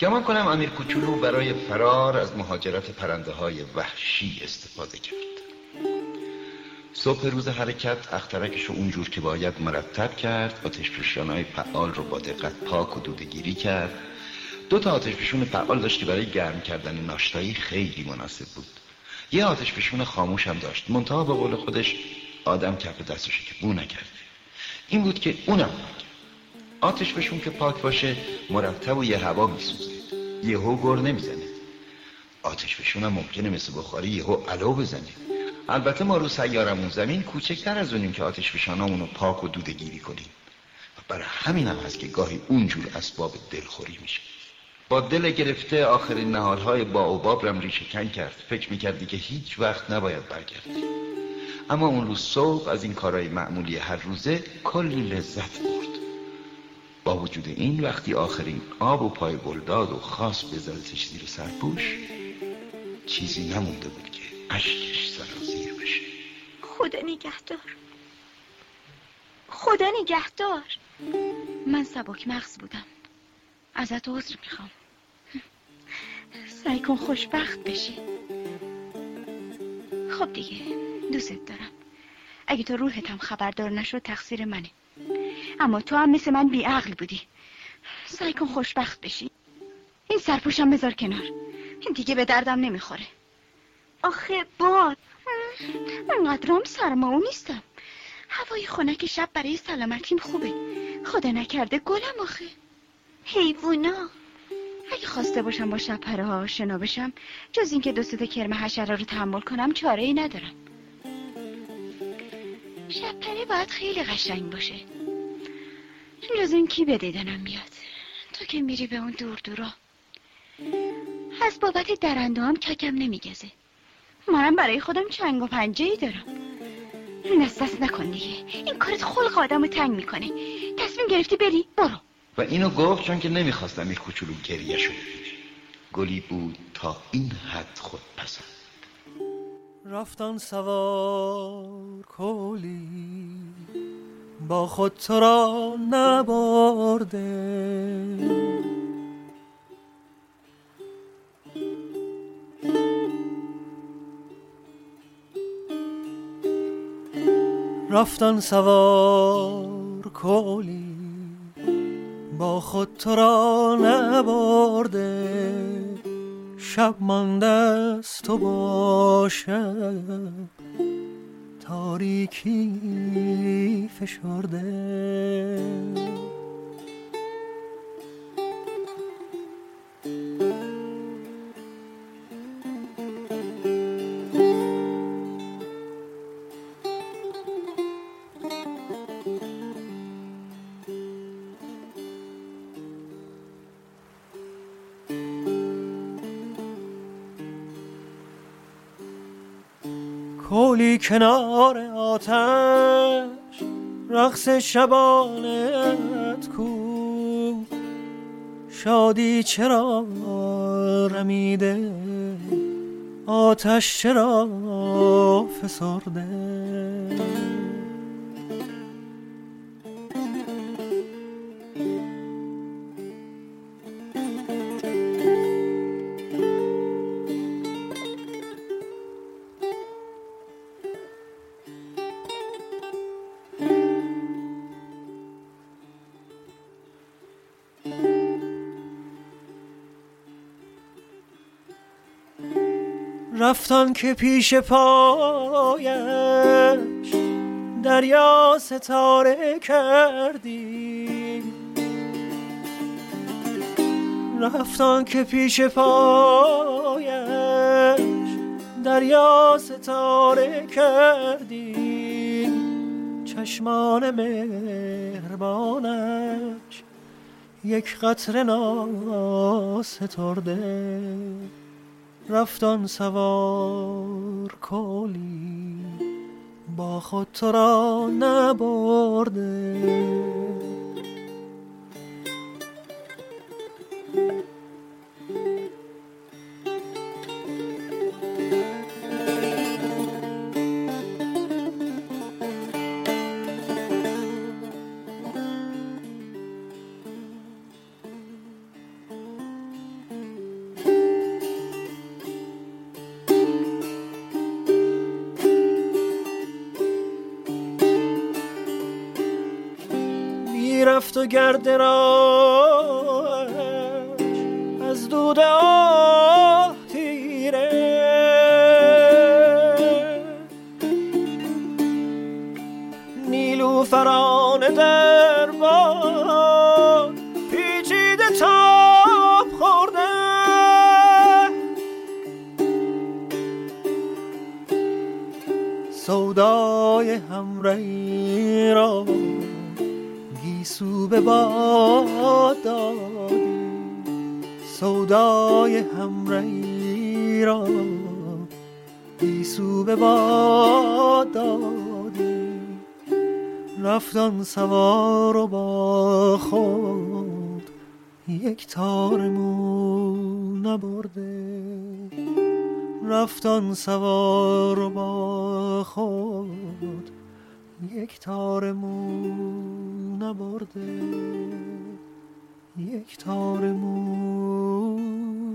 گمان کنم امیر کوچولو برای فرار از مهاجرت پرنده های وحشی استفاده کرد. صبح روز حرکت اخترکش رو اونجور که باید مرتب کرد آتش های فعال رو با دقت پاک و دودگیری کرد. دو تا آتش فشون فعال داشت که برای گرم کردن ناشتایی خیلی مناسب بود. یه آتش فشون خاموش هم داشت. منتها به قول خودش آدم کف دستشه که بو نکرده این بود که اونم آتش فشون که پاک باشه مرتب و یه هوا میسوزه. یهو گر نمی‌زنه. فشون هم ممکنه مثل بخاری یهو علو بزنه. البته ما رو سیارمون زمین کوچکتر از اونیم که آتش فشانامون رو پاک و دودگیری کنیم. و برای همین هم هست که گاهی اونجور اسباب دلخوری میشه. با دل گرفته آخرین نهالهای با اوباب رم ریشه کن کرد. فکر می‌کردی که هیچ وقت نباید برگردی. اما اون روز صبح از این کارهای معمولی هر روزه کلی لذت برد با وجود این وقتی آخرین آب و پای گلداد و خاص بزلتش زیر سرپوش چیزی نمونده بود که اشکش سرازیر بشه. خدا نگهدار. خدا نگهدار. من سبک مغز بودم. ازت عذر می‌خوام. سعی کن خوشبخت بشی. خب دیگه دوست دارم. اگه تو روحتم خبردار نشد تقصیر منه. اما تو هم مثل من بیعقل بودی. سعی کن خوشبخت بشی. این سرپوشم بذار کنار. این دیگه به دردم نمی‌خوره. آخه باد. انقدرام سرماو نیستم. هوای خنک شب برای سلامتیم خوبه. خدا نکرده گلم آخه. حیوونا اگه خواسته باشم با شب پره ها آشنا بشم جز اینکه دو سه کرم حشره رو تحمل کنم چاره ای ندارم. شب پره باید خیلی قشنگ باشه. جز این کی به دیدنم میاد؟ تو که میری به اون دور دورا. از بابت درنده هم ککم نمیگزه. منم برای خودم چنگ و پنجه ای دارم. دست نکن دیگه. این کارت خلق آدم رو تنگ می‌کنه. تصمیم گرفتی بری؟ برو. و اینو گفت چون که نمی‌خواستم این کوچولو گریه شده گلی بود تا این حد خود پسند رفتن سوار. با خود تو را نبرده. رفتن سوار کولی با خود تو را نبرده. شب مانده است تو باشد تاریکی فشرده. کولی کنار آتش رقص شبانت کو. شادی چرا رمیده؟ آتش چرا فسرده؟ رفتان که پیش پایش دریا ستاره کردی. رفتان که پیش پایش دریا ستاره کردی. چشمان مهربانش یک قطر ناسترده. رفتان سوار کلی با خود تو را نبرده. رفت و گرد را از دود آه تیره نیلوفران در باد پیچیده تاب خورده. سودای همرهی را گیسو به باد دادی سودای همرهی را گیسو به باد دادی رفتان سوار و با خود یک تار مو نبرده. رفتان سوار و با خود یک تار مو نبرده یک تار مو